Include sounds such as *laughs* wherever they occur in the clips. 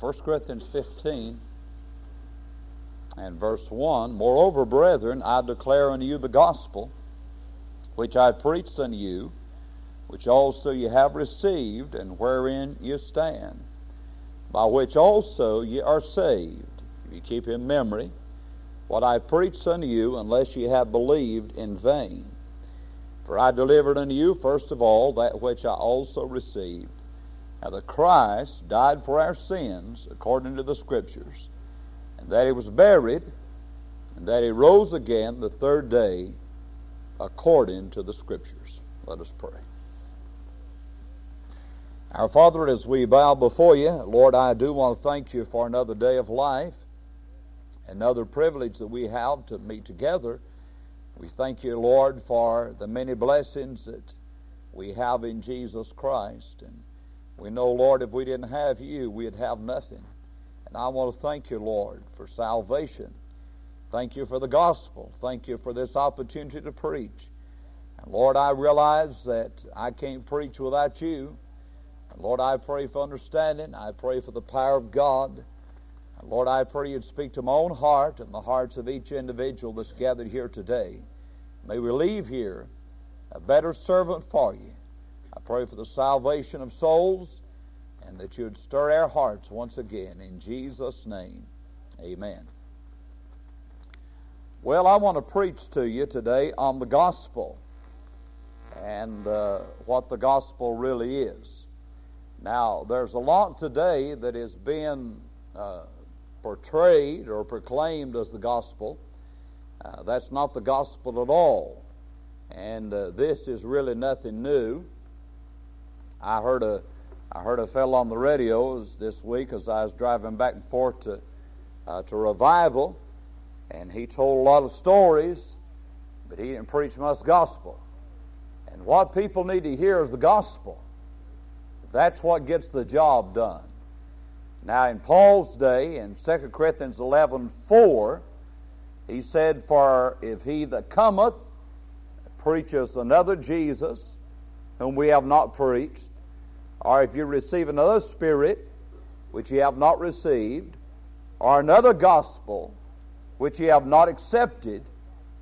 1 Corinthians 15 and verse 1 Moreover, brethren, I declare unto you the gospel which I preached unto you, which also ye have received, and wherein ye stand, by which also ye are saved, if ye keep in memory what I preached unto you, unless ye have believed in vain. For I delivered unto you, first of all, that which I also received, how that Christ died for our sins, according to the Scriptures, and that he was buried, and that he rose again the third day according to the Scriptures. Let us pray. Our Father, as we bow before you, Lord, I do want to thank you for another day of life, another privilege that we have to meet together. We thank you, Lord, for the many blessings that we have in Jesus Christ. And we know, Lord, if we didn't have you, we'd have nothing. And I want to thank you, Lord, for salvation. Thank you for the gospel. Thank you for this opportunity to preach. And Lord, I realize that I can't preach without you. And Lord, I pray for understanding. I pray for the power of God. And Lord, I pray you'd speak to my own heart and the hearts of each individual that's gathered here today. May we leave here a better servant for you. I pray for the salvation of souls and that you'd stir our hearts once again. In Jesus' name, amen. Well, I want to preach to you today on the gospel and uh, what the gospel really is. Now, there's a lot today that is being uh, portrayed or proclaimed as the gospel. Uh, that's not the gospel at all. And uh, this is really nothing new. I heard a I heard a fellow on the radio this week as I was driving back and forth to uh, to revival and he told a lot of stories, but he didn't preach much gospel. And what people need to hear is the gospel. That's what gets the job done. Now, in Paul's day, in 2 Corinthians 11 4, he said, For if he that cometh preacheth another Jesus, whom we have not preached, or if you receive another spirit, which ye have not received, or another gospel, which ye have not accepted,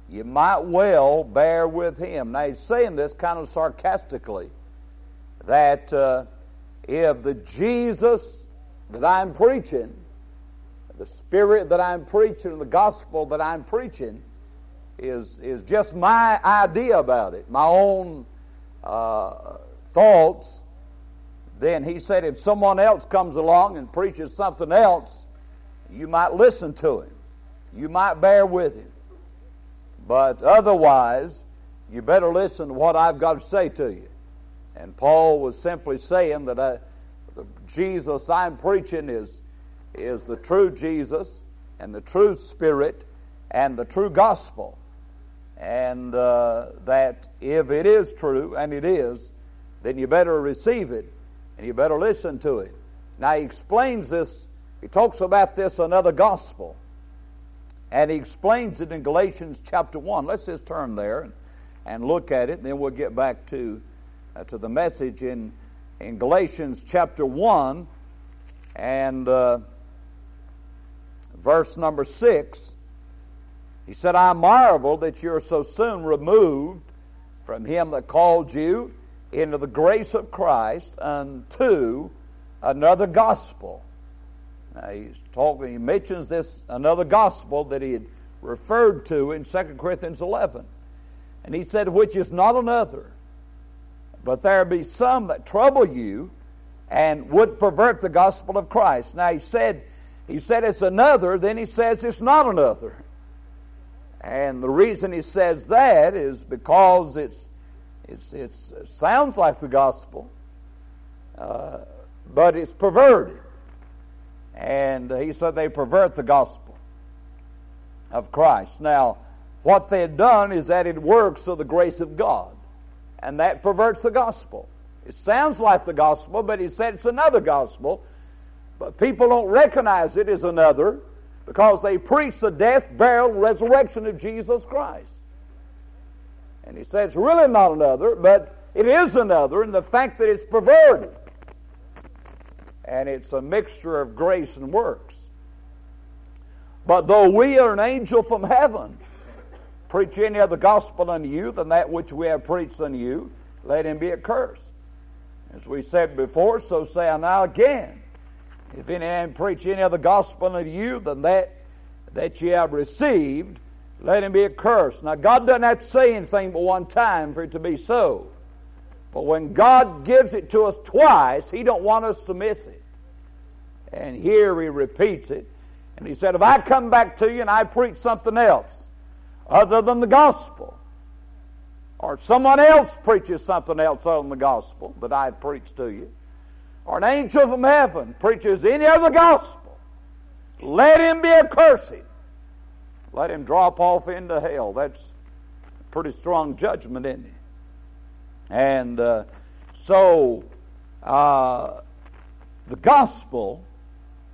you might well bear with him. Now, he's saying this kind of sarcastically that uh, if the Jesus that I'm preaching, the Spirit that I'm preaching, the gospel that I'm preaching, is, is just my idea about it, my own uh, thoughts, then he said if someone else comes along and preaches something else, you might listen to him you might bear with him. But otherwise, you better listen to what I've got to say to you. And Paul was simply saying that I, the Jesus I'm preaching is, is the true Jesus and the true Spirit and the true gospel. And uh, that if it is true, and it is, then you better receive it and you better listen to it. Now he explains this, he talks about this another gospel. And he explains it in Galatians chapter 1. Let's just turn there and, and look at it, and then we'll get back to, uh, to the message in, in Galatians chapter 1 and uh, verse number 6. He said, I marvel that you're so soon removed from him that called you into the grace of Christ unto another gospel now he's talking, he mentions this another gospel that he had referred to in 2 Corinthians 11. And he said, Which is not another, but there be some that trouble you and would pervert the gospel of Christ. Now he said, he said it's another, then he says it's not another. And the reason he says that is because it's, it's, it's it sounds like the gospel, uh, but it's perverted. And he said they pervert the gospel of Christ. Now, what they had done is added works of the grace of God, and that perverts the gospel. It sounds like the gospel, but he said it's another gospel. But people don't recognize it as another because they preach the death, burial, resurrection of Jesus Christ. And he said it's really not another, but it is another in the fact that it's perverted. and it's a mixture of grace and works. But though we are an angel from heaven, preach any other gospel unto you than that which we have preached unto you, let him be accursed. As we said before, so say I now again. If any man preach any other gospel unto you than that that ye have received, let him be accursed. Now, God doesn't have to say anything but one time for it to be so. But when God gives it to us twice, He don't want us to miss it. And here He repeats it. And He said, If I come back to you and I preach something else other than the gospel, or someone else preaches something else other than the gospel that I've preached to you, or an angel from heaven preaches any other gospel, let him be accursed. Let him drop off into hell. That's pretty strong judgment, isn't it? And uh, so uh, the gospel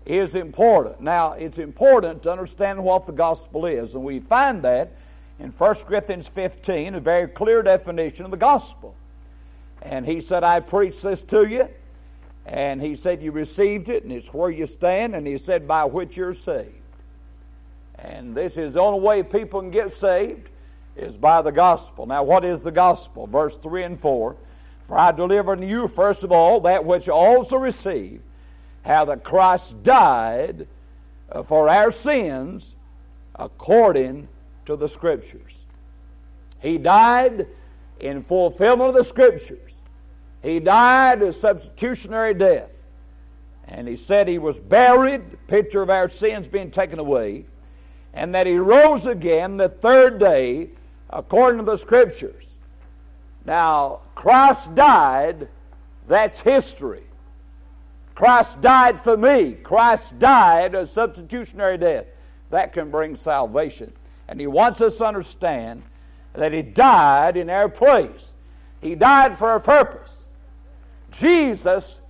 is important. Now, it's important to understand what the gospel is, and we find that in 1 Corinthians 15, a very clear definition of the gospel. And he said, I preach this to you. And he said, You received it, and it's where you stand. And he said, By which you're saved. And this is the only way people can get saved is by the gospel. Now, what is the gospel? Verse 3 and 4 For I deliver unto you, first of all, that which also received, how that Christ died uh, for our sins according to the Scriptures. He died in fulfillment of the Scriptures. He died a substitutionary death. And he said he was buried, picture of our sins being taken away, and that he rose again the third day according to the Scriptures. Now, Christ died, that's history. Christ died for me. Christ died a substitutionary death. That can bring salvation. And He wants us to understand that He died in our place. He died for a purpose. Jesus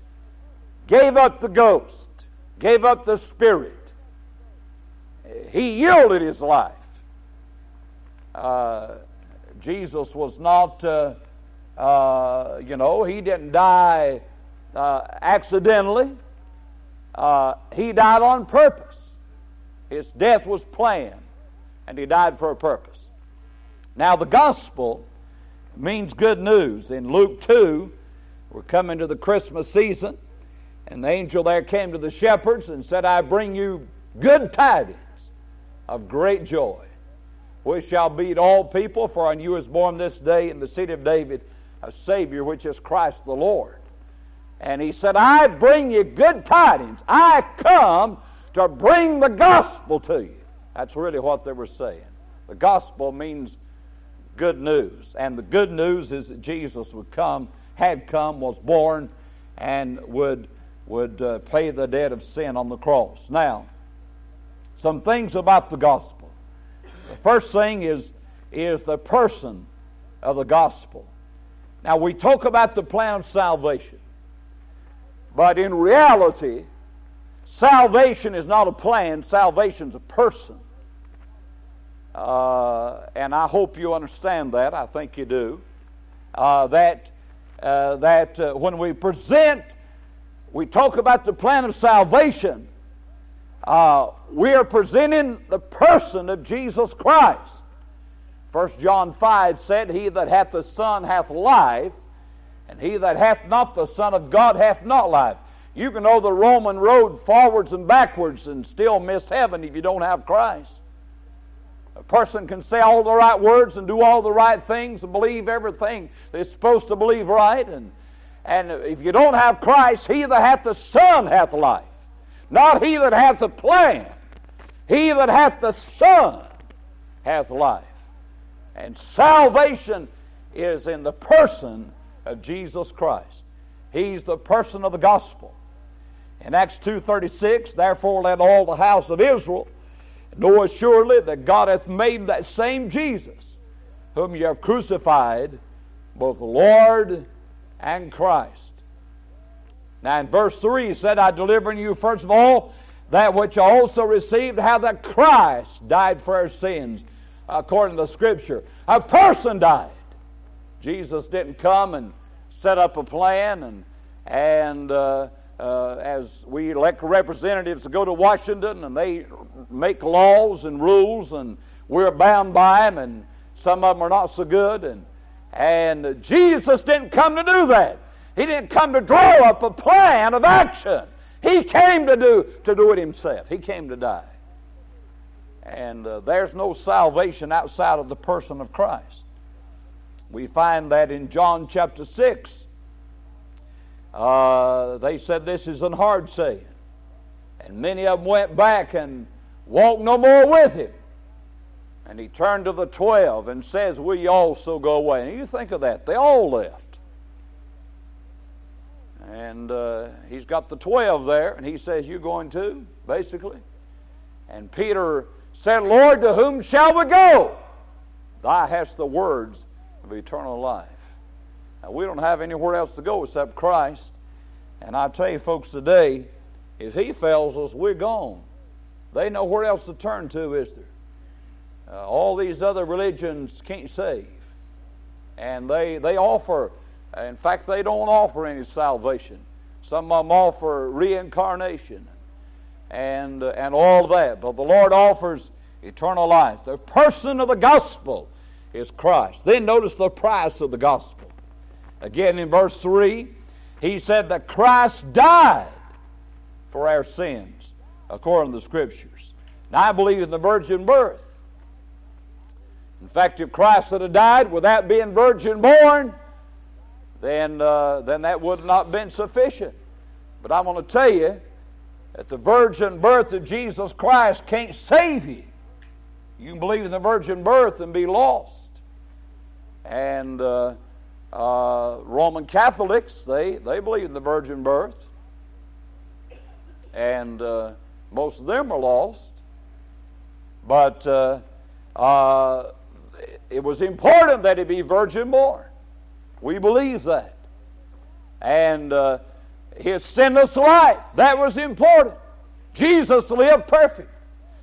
gave up the ghost, gave up the spirit. He yielded His life. Uh, Jesus was not, uh, uh, you know, he didn't die uh, accidentally. Uh, he died on purpose. His death was planned, and he died for a purpose. Now, the gospel means good news. In Luke 2, we're coming to the Christmas season, and the angel there came to the shepherds and said, I bring you good tidings of great joy which shall be to all people, for on you is born this day in the city of David a Savior, which is Christ the Lord. And he said, I bring you good tidings. I come to bring the gospel to you. That's really what they were saying. The gospel means good news. And the good news is that Jesus would come, had come, was born, and would, would uh, pay the debt of sin on the cross. Now, some things about the gospel. The first thing is, is the person of the gospel. Now, we talk about the plan of salvation, but in reality, salvation is not a plan, salvation is a person. Uh, and I hope you understand that. I think you do. Uh, that uh, that uh, when we present, we talk about the plan of salvation, uh, we are presenting the person of Jesus Christ. 1 John 5 said, He that hath the Son hath life, and he that hath not the Son of God hath not life. You can know the Roman road forwards and backwards and still miss heaven if you don't have Christ. A person can say all the right words and do all the right things and believe everything they're supposed to believe right. And, and if you don't have Christ, he that hath the Son hath life. Not he that hath the plan, he that hath the Son hath life. And salvation is in the person of Jesus Christ. He's the person of the gospel. In Acts 2.36, therefore let all the house of Israel know assuredly that God hath made that same Jesus, whom ye have crucified, both Lord and Christ. Now in verse 3 he said, I deliver unto you first of all that which I also received, how that Christ died for our sins, according to the Scripture. A person died. Jesus didn't come and set up a plan and, and uh, uh, as we elect representatives to go to Washington and they make laws and rules and we're bound by them and some of them are not so good and and Jesus didn't come to do that. He didn't come to draw up a plan of action. He came to do to do it himself. He came to die. And uh, there's no salvation outside of the person of Christ. We find that in John chapter 6. Uh, they said this is an hard saying. And many of them went back and walked no more with him. And he turned to the twelve and says, Will you also go away? And you think of that. They all left. And uh, he's got the twelve there, and he says, You going too, basically? And Peter said, Lord, to whom shall we go? Thou hast the words of eternal life. We don't have anywhere else to go except Christ. And I tell you, folks, today, if He fails us, we're gone. They know where else to turn to, is there? Uh, all these other religions can't save. And they, they offer, in fact, they don't offer any salvation. Some of them offer reincarnation and, uh, and all that. But the Lord offers eternal life. The person of the gospel is Christ. Then notice the price of the gospel. Again, in verse 3, he said that Christ died for our sins, according to the Scriptures. Now, I believe in the virgin birth. In fact, if Christ had died without being virgin born, then, uh, then that would not have been sufficient. But I want to tell you that the virgin birth of Jesus Christ can't save you. You can believe in the virgin birth and be lost. And uh, uh, Roman Catholics, they, they believe in the virgin birth. And uh, most of them are lost. But uh, uh, it was important that he be virgin born. We believe that. And uh, his sinless life, that was important. Jesus lived perfect.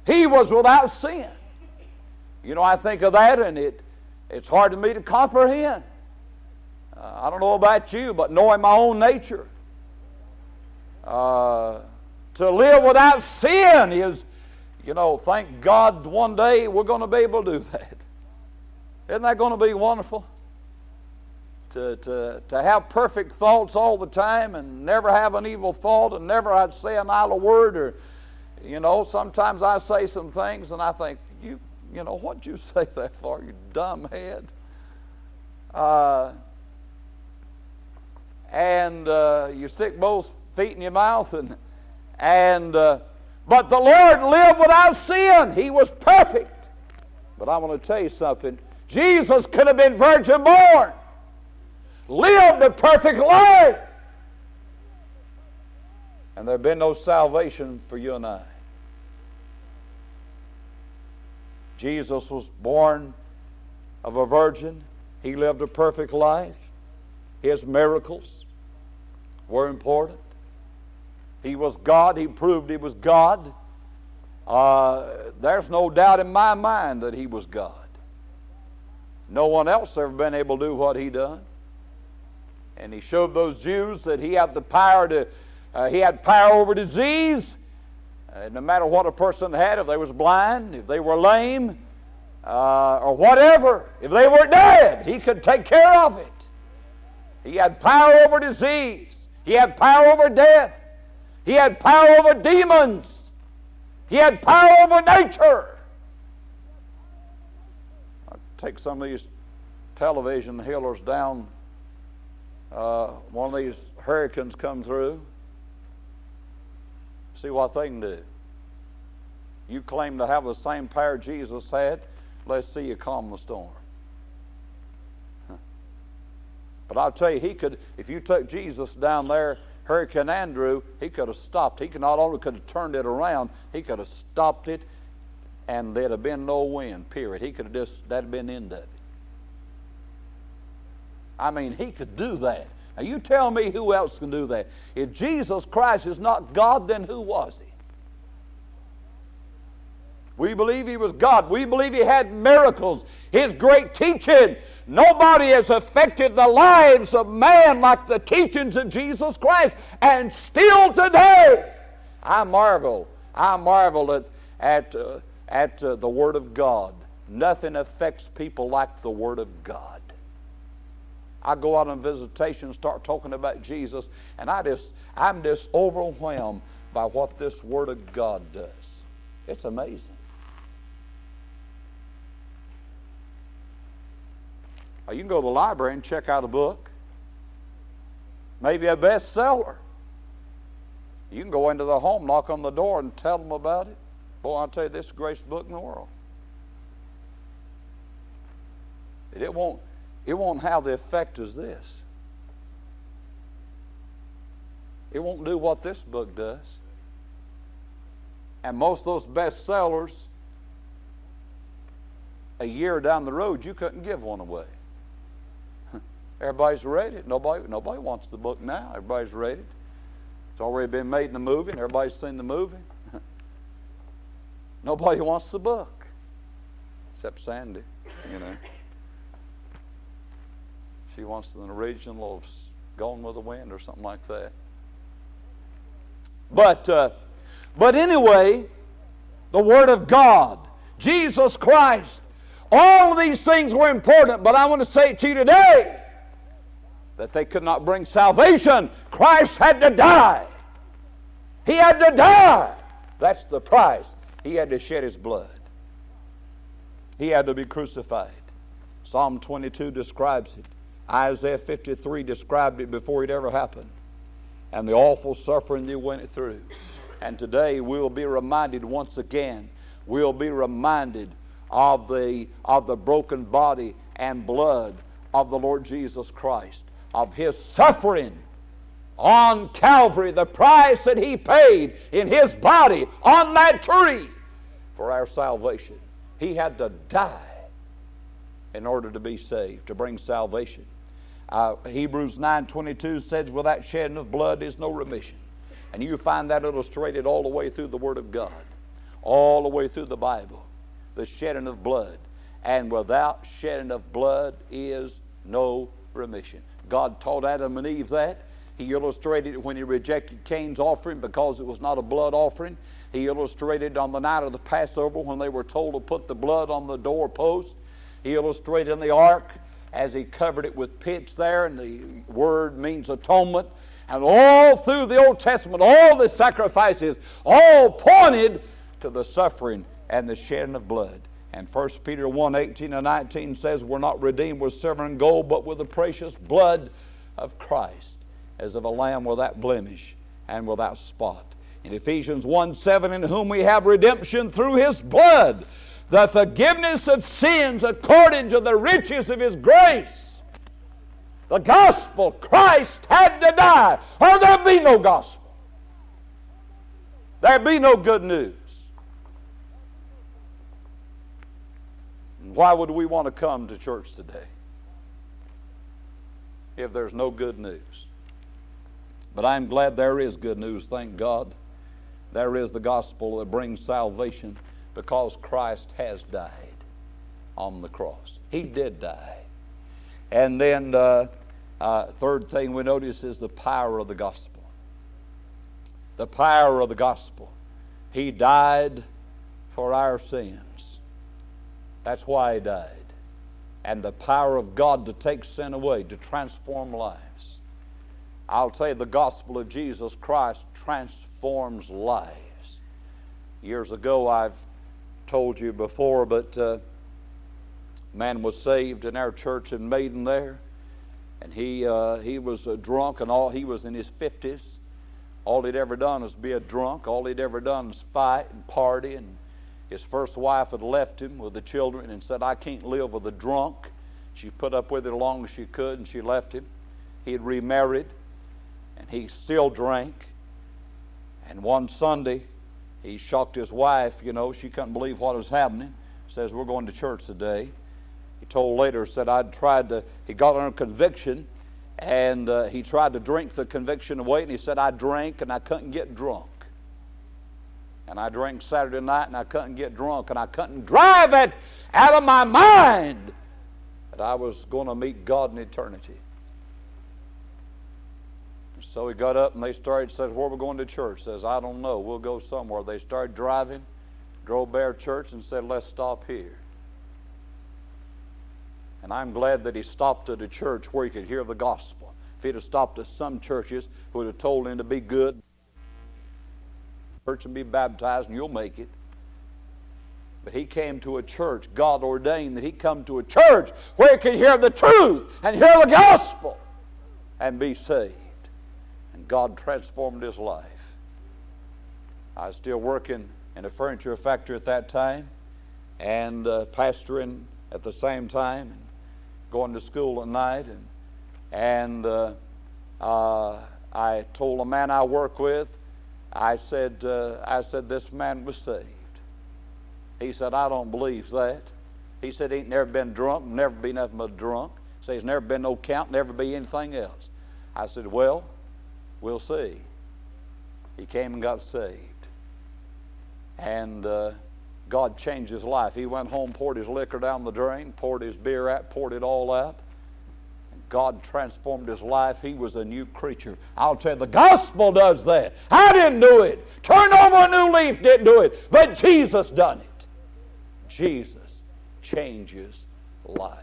He was without sin. You know, I think of that and it, it's hard to me to comprehend. Uh, I don't know about you, but knowing my own nature, uh, to live without sin is, you know, thank God one day we're going to be able to do *laughs* that. Isn't that going to be wonderful? To, to, to have perfect thoughts all the time and never have an evil thought and never I'd say an idle word or, you know, sometimes I say some things and I think, you, you know, what'd you *laughs* say that for, you dumb head? Uh, and uh, you stick both feet in your mouth and and uh, but the Lord lived without sin. He was perfect. But I want to tell you something. Jesus could have been virgin born, lived a perfect life, and there'd been no salvation for you and I. Jesus was born of a virgin. He lived a perfect life. His miracles were important. He was God. He proved he was God. Uh, there's no doubt in my mind that he was God. No one else ever been able to do what he done. And he showed those Jews that he had the power to, uh, he had power over disease. Uh, no matter what a person had, if they was blind, if they were lame, uh, or whatever, if they were dead, he could take care of it. He had power over disease. He had power over death. He had power over demons. He had power over nature. I take some of these television healers down. Uh, one of these hurricanes come through. See what they can do. You claim to have the same power Jesus had. Let's see you calm the storm. But I'll tell you, he could, if you took Jesus down there, Hurricane Andrew, he could have stopped. He could not only could have turned it around, he could have stopped it, and there'd have been no wind, period. He could have just, that'd have been the end of it. I mean, he could do that. Now, you tell me who else can do that. If Jesus Christ is not God, then who was he? We believe he was God. We believe he had miracles. His great teaching Nobody has affected the lives of man like the teachings of Jesus Christ. And still today, I marvel. I marvel at, at, uh, at uh, the Word of God. Nothing affects people like the Word of God. I go out on visitation, start talking about Jesus, and I just, I'm just overwhelmed by what this Word of God does. It's amazing. You can go to the library and check out a book, maybe a bestseller. You can go into the home, knock on the door, and tell them about it. Boy, I'll tell you, this is the greatest book in the world. It won't, it won't have the effect as this. It won't do what this book does. And most of those bestsellers, a year down the road, you couldn't give one away. Everybody's read it. Nobody, nobody wants the book now. Everybody's read it. It's already been made in the movie, and everybody's seen the movie. *laughs* nobody wants the book, except Sandy. You know, she wants an original of "Gone with the Wind" or something like that. But, uh, but anyway, the Word of God, Jesus Christ, all these things were important. But I want to say to you today that they could not bring salvation. Christ had to die. He had to die. That's the price. He had to shed his blood. He had to be crucified. Psalm 22 describes it. Isaiah 53 described it before it ever happened. And the awful suffering they went through. And today we'll be reminded once again, we'll be reminded of the, of the broken body and blood of the Lord Jesus Christ of his suffering on Calvary, the price that he paid in his body on that tree for our salvation. He had to die in order to be saved, to bring salvation. Uh, Hebrews 9.22 says, without shedding of blood is no remission. And you find that illustrated all the way through the Word of God, all the way through the Bible, the shedding of blood. And without shedding of blood is no remission. God taught Adam and Eve that. He illustrated it when he rejected Cain's offering because it was not a blood offering. He illustrated on the night of the Passover when they were told to put the blood on the doorpost. He illustrated in the ark as he covered it with pitch there, and the word means atonement. And all through the Old Testament, all the sacrifices all pointed to the suffering and the shedding of blood. And 1 Peter 1 18 and 19 says, We're not redeemed with silver and gold, but with the precious blood of Christ, as of a lamb without blemish and without spot. In Ephesians 1 7, in whom we have redemption through his blood, the forgiveness of sins according to the riches of his grace. The gospel, Christ had to die, or there'd be no gospel. There'd be no good news. Why would we want to come to church today if there's no good news? But I'm glad there is good news, thank God. There is the gospel that brings salvation because Christ has died on the cross. He did die. And then, uh, uh, third thing we notice is the power of the gospel. The power of the gospel. He died for our sins. That's why he died. And the power of God to take sin away, to transform lives. I'll tell you, the gospel of Jesus Christ transforms lives. Years ago, I've told you before, but uh, man was saved in our church in Maiden there, and he uh, he was a drunk, and all he was in his fifties. All he'd ever done was be a drunk. All he'd ever done was fight and party and his first wife had left him with the children and said, I can't live with a drunk. She put up with it as long as she could and she left him. He had remarried and he still drank. And one Sunday, he shocked his wife, you know, she couldn't believe what was happening. Says, We're going to church today. He told later, said, I'd tried to, he got under conviction and uh, he tried to drink the conviction away and he said, I drank and I couldn't get drunk and I drank Saturday night and I couldn't get drunk and I couldn't drive it out of my mind. that I was going to meet God in eternity. So he got up and they started, said, Where are we going to church? Says, I don't know. We'll go somewhere. They started driving, drove Bear Church, and said, Let's stop here. And I'm glad that he stopped at a church where he could hear the gospel. If he'd have stopped at some churches, would have told him to be good, church and be baptized, and you'll make it. But he came to a church, God ordained that he come to a church where he could hear the truth and hear the gospel and be saved. And God transformed his life. I was still working in a furniture factory at that time and uh, pastoring at the same time and going to school at night. And, and uh, uh, I told a man I work with, I said, uh, I said, this man was saved. He said, I don't believe that. He said, he ain't never been drunk, never been nothing but drunk. He said, he's never been no count, never be anything else. I said, well, we'll see. He came and got saved. And uh, God changed his life. He went home, poured his liquor down the drain, poured his beer out, poured it all out. God transformed his life. He was a new creature. I'll tell you, the gospel does that. I didn't do it. Turn over a new leaf didn't do it. But Jesus done it. Jesus changes lives.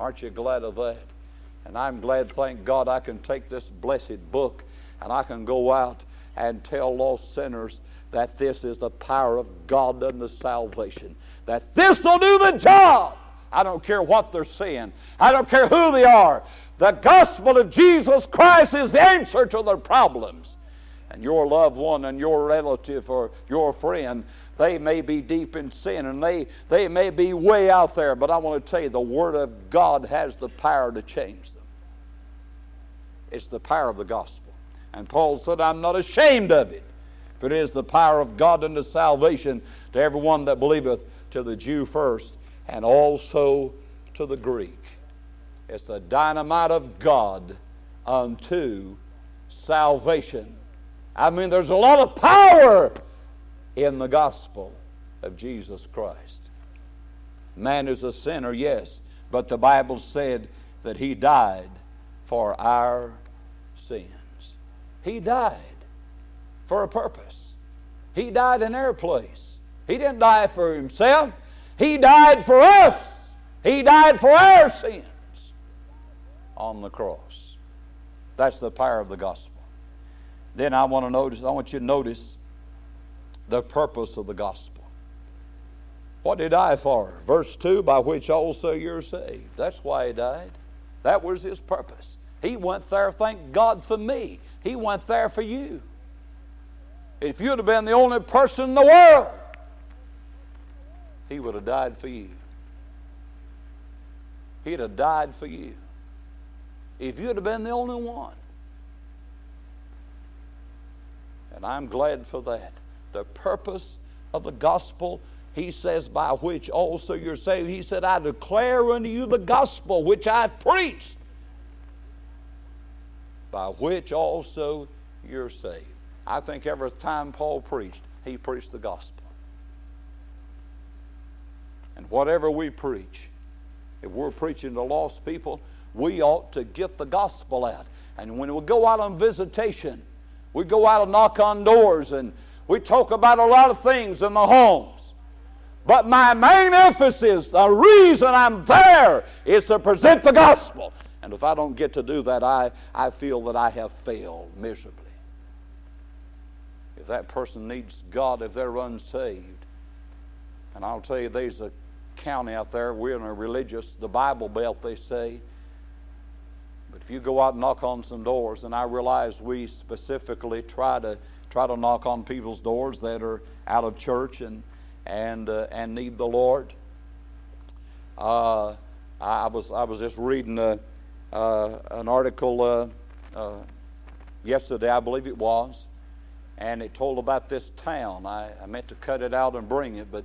Aren't you glad of that? And I'm glad, thank God, I can take this blessed book and I can go out and tell lost sinners that this is the power of God unto salvation. That this will do the job. I don't care what they're saying. I don't care who they are. The gospel of Jesus Christ is the answer to their problems. And your loved one and your relative or your friend they may be deep in sin and they, they may be way out there, but I want to tell you the Word of God has the power to change them. It's the power of the gospel. And Paul said, I'm not ashamed of it, for it is the power of God unto salvation to everyone that believeth, to the Jew first, and also to the Greek. It's the dynamite of God unto salvation. I mean, there's a lot of power in the gospel of Jesus Christ. Man is a sinner, yes, but the Bible said that he died for our sins. He died for a purpose. He died in our place. He didn't die for himself, he died for us. He died for our sins on the cross. That's the power of the gospel. Then I want to notice, I want you to notice the purpose of the gospel. What did he die for? Verse 2 by which also you're saved. That's why he died. That was his purpose. He went there, thank God for me. He went there for you. If you'd have been the only person in the world, he would have died for you. He'd have died for you. If you'd have been the only one. And I'm glad for that the purpose of the gospel, he says, by which also you're saved. He said, I declare unto you the gospel which I've preached, by which also you're saved. I think every time Paul preached, he preached the gospel. And whatever we preach, if we're preaching to lost people, we ought to get the gospel out. And when we go out on visitation, we go out and knock on doors and we talk about a lot of things in the homes. But my main emphasis, the reason I'm there, is to present the gospel. And if I don't get to do that, I, I feel that I have failed miserably. If that person needs God, if they're unsaved, and I'll tell you, there's a county out there, we're in a religious, the Bible Belt, they say. But if you go out and knock on some doors, and I realize we specifically try to try to knock on people's doors that are out of church and and uh, and need the Lord. Uh, I was I was just reading a, uh, an article uh, uh, yesterday, I believe it was, and it told about this town. I, I meant to cut it out and bring it, but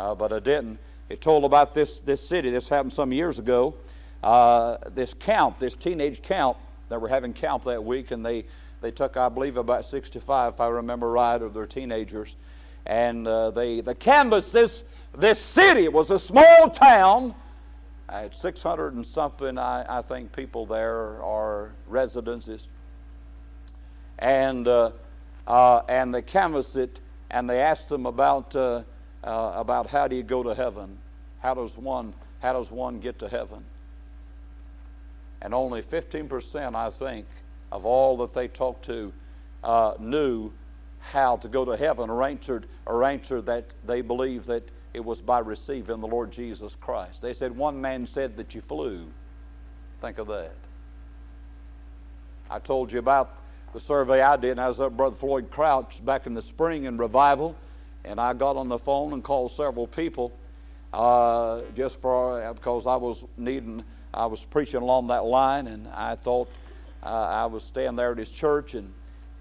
uh, but I didn't. It told about this this city. This happened some years ago. this camp, this teenage camp, they were having camp that week, and they they took, I believe, about 65, if I remember right, of their teenagers. And uh, they, they canvassed this, this city. It was a small town, at 600 and something, I, I think people there are residences. And, uh, uh, and they canvassed it and they asked them about, uh, about how do you go to heaven? How does, one, how does one get to heaven? And only 15%, I think, of all that they talked to uh, knew how to go to heaven or answered, or answered that they believed that it was by receiving the Lord Jesus Christ. They said one man said that you flew. Think of that. I told you about the survey I did, and I was up Brother Floyd Crouch back in the spring in revival, and I got on the phone and called several people uh, just for because I was needing, I was preaching along that line, and I thought uh, I was staying there at his church, and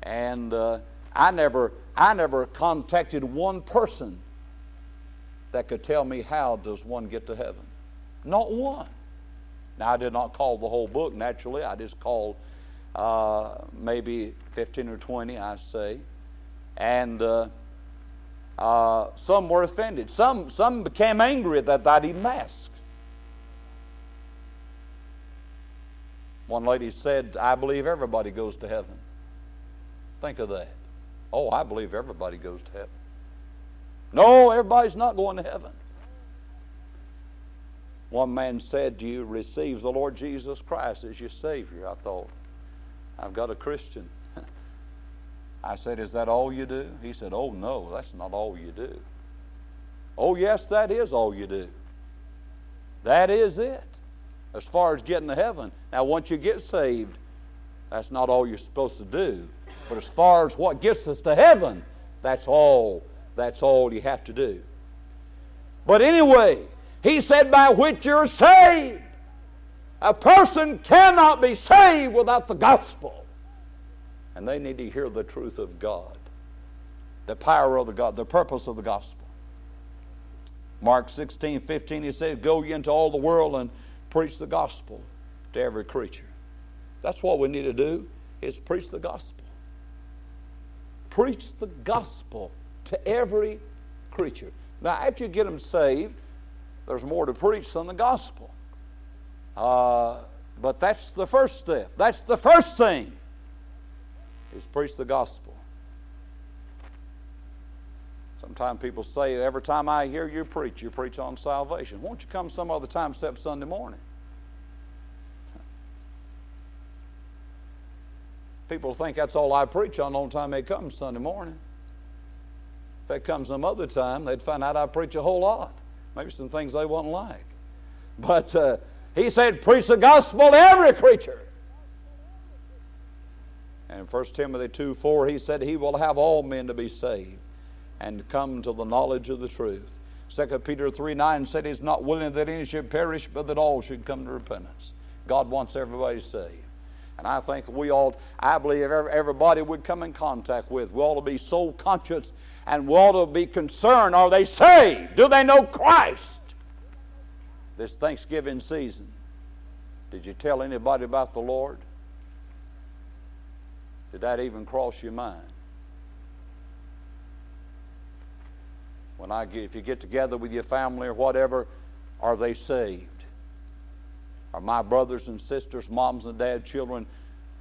and uh, I never, I never contacted one person that could tell me how does one get to heaven. Not one. Now I did not call the whole book. Naturally, I just called uh, maybe 15 or 20, I say, and uh, some were offended. Some some became angry at that I'd even asked. One lady said, "I believe everybody goes to heaven." Think of that. Oh, I believe everybody goes to heaven. No, everybody's not going to heaven. One man said, Do you receive the Lord Jesus Christ as your Savior? I thought, I've got a Christian. I said, Is that all you do? He said, Oh, no, that's not all you do. Oh, yes, that is all you do. That is it. As far as getting to heaven. Now, once you get saved, that's not all you're supposed to do. But as far as what gets us to heaven, that's all. That's all you have to do. But anyway, he said, by which you're saved. A person cannot be saved without the gospel. And they need to hear the truth of God, the power of the God, the purpose of the gospel. Mark 16, 15, he says, Go ye into all the world and preach the gospel to every creature. That's what we need to do, is preach the gospel preach the gospel to every creature. Now, after you get them saved, there's more to preach than the gospel. Uh, but that's the first step. That's the first thing is preach the gospel. Sometimes people say, every time I hear you preach, you preach on salvation. Won't you come some other time except Sunday morning? People think that's all I preach on only time they come Sunday morning. If they come some other time, they'd find out I preach a whole lot. Maybe some things they wouldn't like. But uh, he said, preach the gospel to every creature. And in 1 Timothy 2 4, he said, He will have all men to be saved and come to the knowledge of the truth. 2 Peter 3 9 said, He's not willing that any should perish, but that all should come to repentance. God wants everybody saved. And I think we ought, I believe everybody would come in contact with. We ought to be soul conscious and we ought to be concerned are they saved? Do they know Christ? This Thanksgiving season, did you tell anybody about the Lord? Did that even cross your mind? When I get, if you get together with your family or whatever, are they saved? Are my brothers and sisters, moms and dads, children,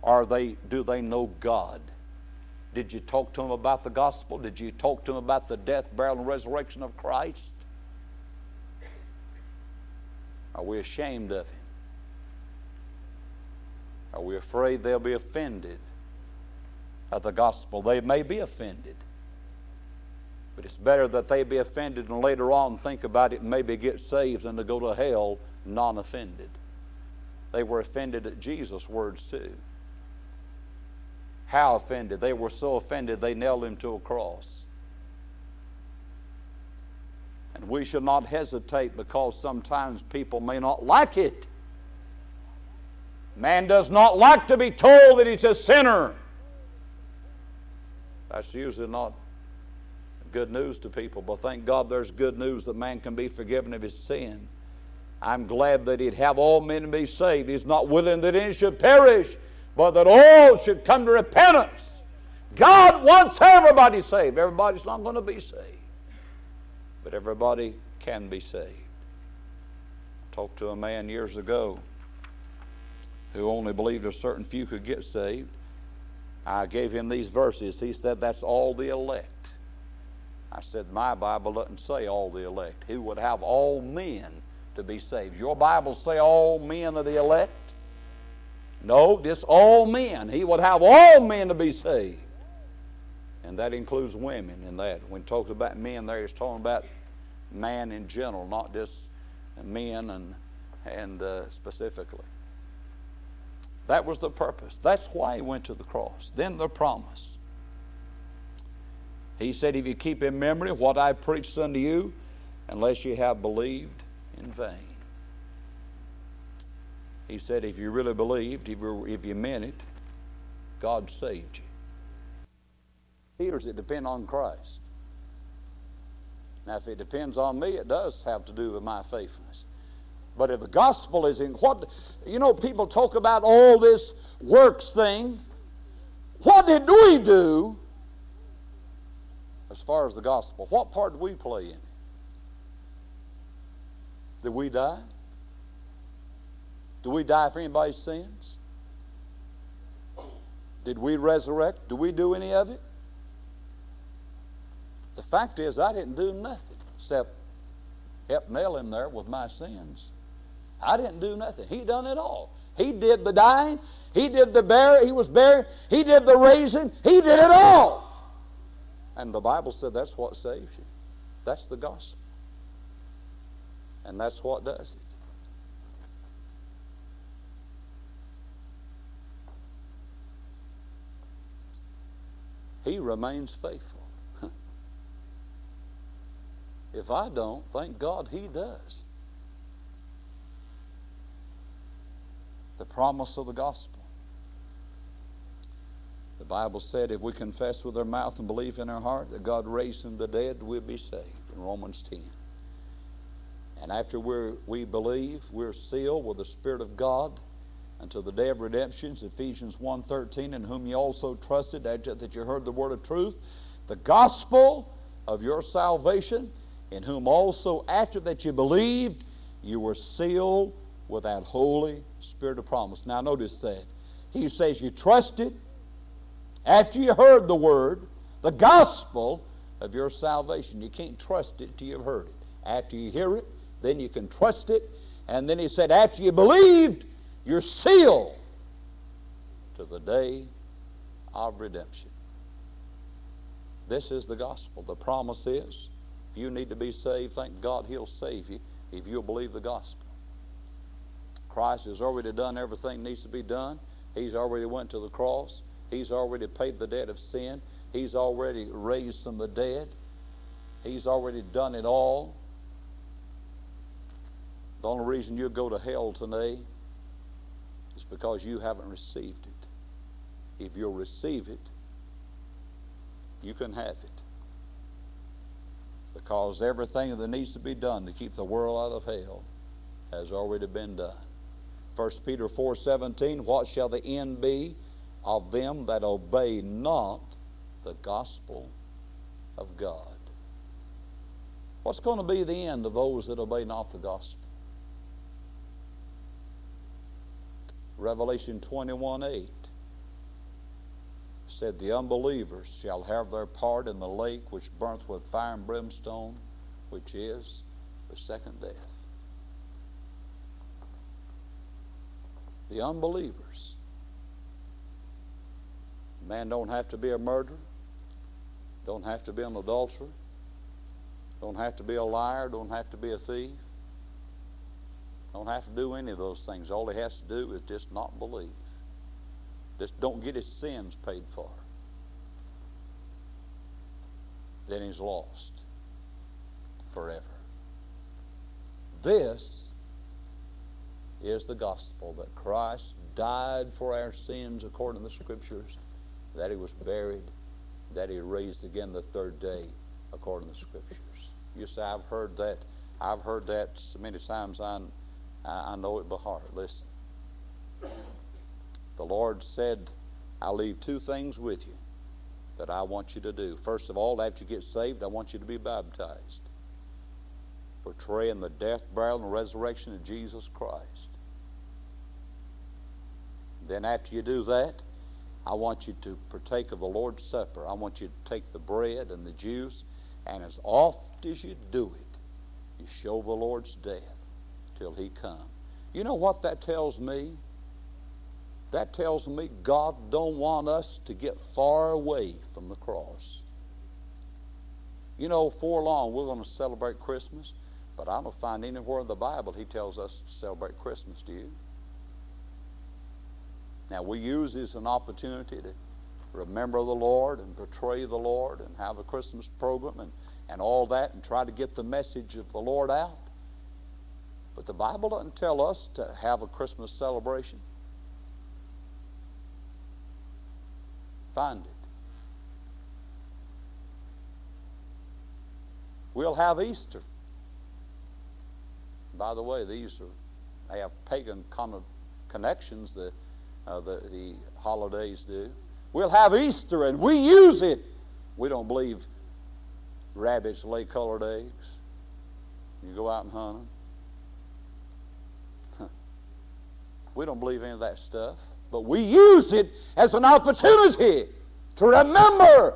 are they do they know God? Did you talk to them about the gospel? Did you talk to them about the death, burial, and resurrection of Christ? Are we ashamed of him? Are we afraid they'll be offended at the gospel? They may be offended. But it's better that they be offended and later on think about it and maybe get saved than to go to hell non offended. They were offended at Jesus' words too. How offended? They were so offended they nailed him to a cross. And we should not hesitate because sometimes people may not like it. Man does not like to be told that he's a sinner. That's usually not good news to people, but thank God there's good news that man can be forgiven of his sin. I'm glad that he'd have all men be saved. He's not willing that any should perish, but that all should come to repentance. God wants everybody saved. Everybody's not going to be saved, but everybody can be saved. I Talked to a man years ago who only believed a certain few could get saved. I gave him these verses. He said, That's all the elect. I said, My Bible doesn't say all the elect. He would have all men to be saved. Your Bible say all men are the elect? No, just all men. He would have all men to be saved. And that includes women in that. When he talks about men there, he's talking about man in general, not just men and, and uh, specifically. That was the purpose. That's why he went to the cross. Then the promise. He said, If you keep in memory what I preached unto you, unless you have believed in vain. He said, If you really believed, if you, if you meant it, God saved you. Peter's it depend on Christ. Now, if it depends on me, it does have to do with my faithfulness. But if the gospel is in what, you know, people talk about all this works thing. What did we do as far as the gospel? What part did we play in it? Did we die? Did we die for anybody's sins? Did we resurrect? Did we do any of it? The fact is, I didn't do nothing except help nail him there with my sins. I didn't do nothing. He done it all. He did the dying. He did the bear. He was buried. He did the raising. He did it all. And the Bible said that's what saves you. That's the gospel. And that's what does it. He remains faithful. *laughs* if I don't, thank God he does. The promise of the gospel. The Bible said if we confess with our mouth and believe in our heart that God raised from the dead, we'll be saved in Romans 10. And after we we believe, we're sealed with the Spirit of God until the day of redemption, Ephesians 1.13, in whom you also trusted that you heard the word of truth, the gospel of your salvation, in whom also after that you believed, you were sealed with that Holy Spirit of promise. Now, notice that. He says you trusted after you heard the word, the gospel of your salvation. You can't trust it till you've heard it. After you hear it, then you can trust it. And then he said, after you believed, you're sealed to the day of redemption. This is the gospel. The promise is if you need to be saved, thank God He'll save you if you'll believe the gospel. Christ has already done everything needs to be done. He's already went to the cross. He's already paid the debt of sin. He's already raised from the dead. He's already done it all. The only reason you go to hell today is because you haven't received it. If you'll receive it, you can have it. Because everything that needs to be done to keep the world out of hell has already been done. 1 Peter 4:17, what shall the end be of them that obey not the gospel of God? What's going to be the end of those that obey not the gospel? Revelation 21 8 said, The unbelievers shall have their part in the lake which burneth with fire and brimstone, which is the second death. The unbelievers. A Man don't have to be a murderer, don't have to be an adulterer, don't have to be a liar, don't have to be a thief, don't have to do any of those things. All he has to do is just not believe. Just don't get his sins paid for. Then he's lost forever. This is the gospel that Christ died for our sins according to the Scriptures, that he was buried, that he raised again the third day according to the Scriptures. You say, I've heard that. I've heard that so many times, I, I know it by heart. Listen. The Lord said, I'll leave two things with you that I want you to do. First of all, after you get saved, I want you to be baptized. portraying the death, burial, and resurrection of Jesus Christ. Then, after you do that, I want you to partake of the Lord's Supper. I want you to take the bread and the juice, and as oft as you do it, you show the Lord's death till He come. You know what that tells me? That tells me God don't want us to get far away from the cross. You know, for long we're going to celebrate Christmas, but I don't find anywhere in the Bible He tells us to celebrate Christmas. Do you? Now we use this as an opportunity to remember the Lord and portray the Lord and have a Christmas program and, and all that and try to get the message of the Lord out. But the Bible doesn't tell us to have a Christmas celebration. Find it. We'll have Easter. By the way, these are, they have pagan con- connections, the, uh, the, the holidays do. We'll have Easter and we use it. We don't believe rabbits lay colored eggs. You go out and hunt them. We don't believe any of that stuff. But we use it as an opportunity to remember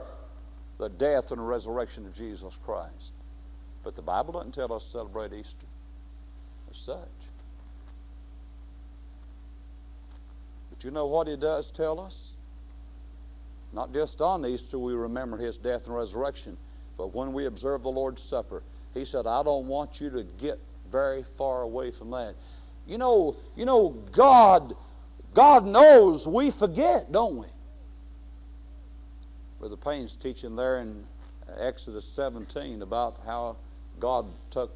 the death and resurrection of Jesus Christ. But the Bible doesn't tell us to celebrate Easter as such. But you know what he does tell us? Not just on Easter we remember his death and resurrection, but when we observe the Lord's Supper, he said, I don't want you to get very far away from that. You know, you know, God, God knows we forget, don't we? Brother Payne's teaching there in Exodus 17 about how God took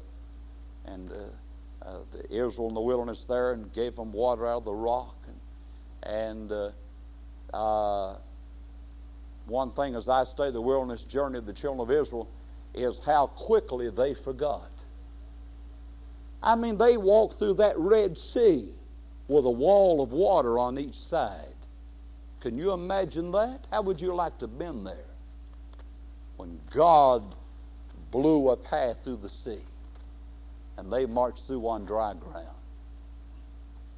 and uh, uh, the Israel in the wilderness there and gave them water out of the rock. And, uh, uh, one thing as I study the wilderness journey of the children of Israel is how quickly they forgot. I mean, they walked through that Red Sea with a wall of water on each side. Can you imagine that? How would you like to have been there when God blew a path through the sea and they marched through on dry ground?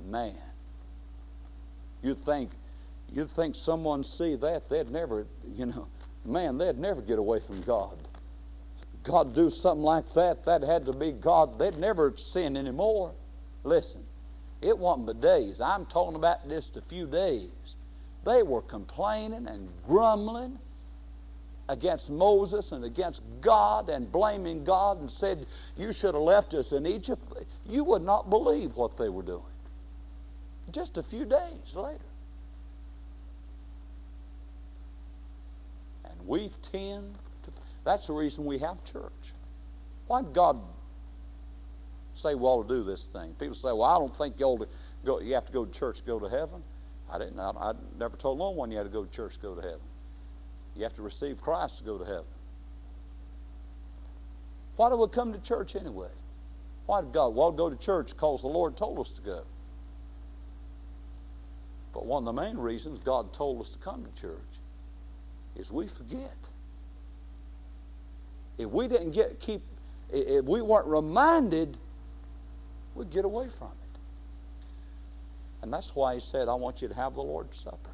Man, you'd think you'd think someone see that they'd never, you know, man, they'd never get away from God. God do something like that, that had to be God. They'd never sin anymore. Listen, it wasn't but days. I'm talking about just a few days. They were complaining and grumbling against Moses and against God and blaming God and said, You should have left us in Egypt. You would not believe what they were doing. Just a few days later. And we tend to, that's the reason we have church. Why did God say we ought to do this thing? People say, Well, I don't think you ought to go, you have to go to church to go to heaven. I didn't. I, I never told no one you had to go to church to go to heaven. You have to receive Christ to go to heaven. Why do we come to church anyway? Why did God? Well, go to church because the Lord told us to go. But one of the main reasons God told us to come to church is we forget. If we didn't get keep, if we weren't reminded, we'd get away from it. And that's why he said, I want you to have the Lord's Supper.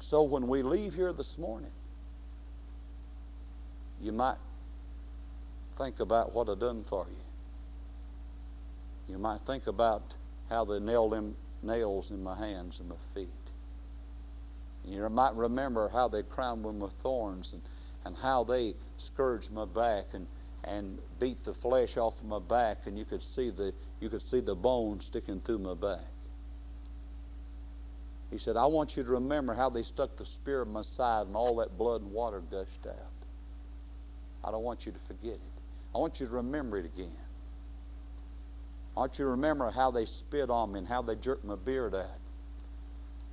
So when we leave here this morning, you might think about what I've done for you. You might think about how they nailed them nails in my hands and my feet. You might remember how they crowned me with thorns and, and how they scourged my back and, and beat the flesh off of my back and you could see the you could see the bone sticking through my back. He said, I want you to remember how they stuck the spear in my side and all that blood and water gushed out. I don't want you to forget it. I want you to remember it again. I want you to remember how they spit on me and how they jerked my beard out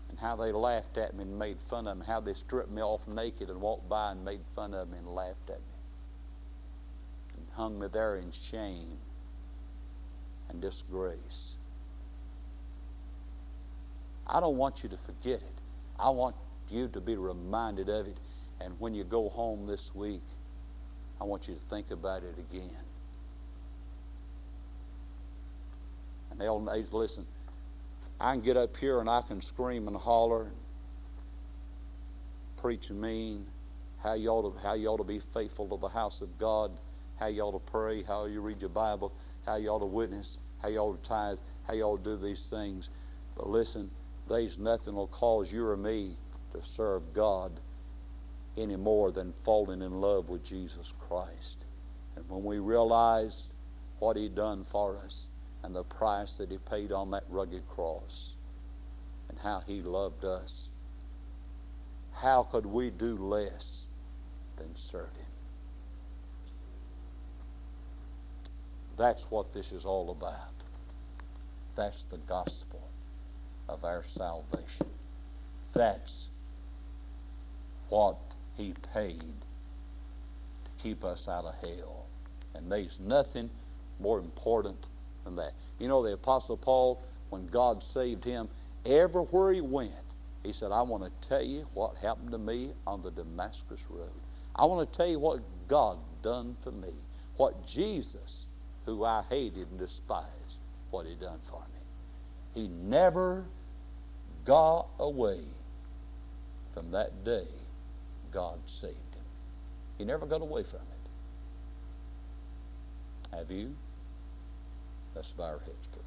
and how they laughed at me and made fun of me, how they stripped me off naked and walked by and made fun of me and laughed at me and hung me there in shame and disgrace. I don't want you to forget it. I want you to be reminded of it. And when you go home this week, I want you to think about it again. And they'll listen. I can get up here and I can scream and holler and preach mean, how you ought to, how you ought to be faithful to the house of God, how you ought to pray, how you read your Bible, how you ought to witness, how you ought to tithe, how you ought to do these things. But listen, there's nothing will cause you or me to serve God any more than falling in love with Jesus Christ. And when we realize what He done for us and the price that He paid on that rugged cross and how He loved us, how could we do less than serve Him? That's what this is all about. That's the gospel of our salvation. That's what He paid to keep us out of hell. And there's nothing more important that. You know, the Apostle Paul, when God saved him, everywhere he went, he said, I want to tell you what happened to me on the Damascus Road. I want to tell you what God done for me, what Jesus, who I hated and despised, what he done for me. He never got away from that day God saved him. He never got away from it. Have you? Let's bow our heads.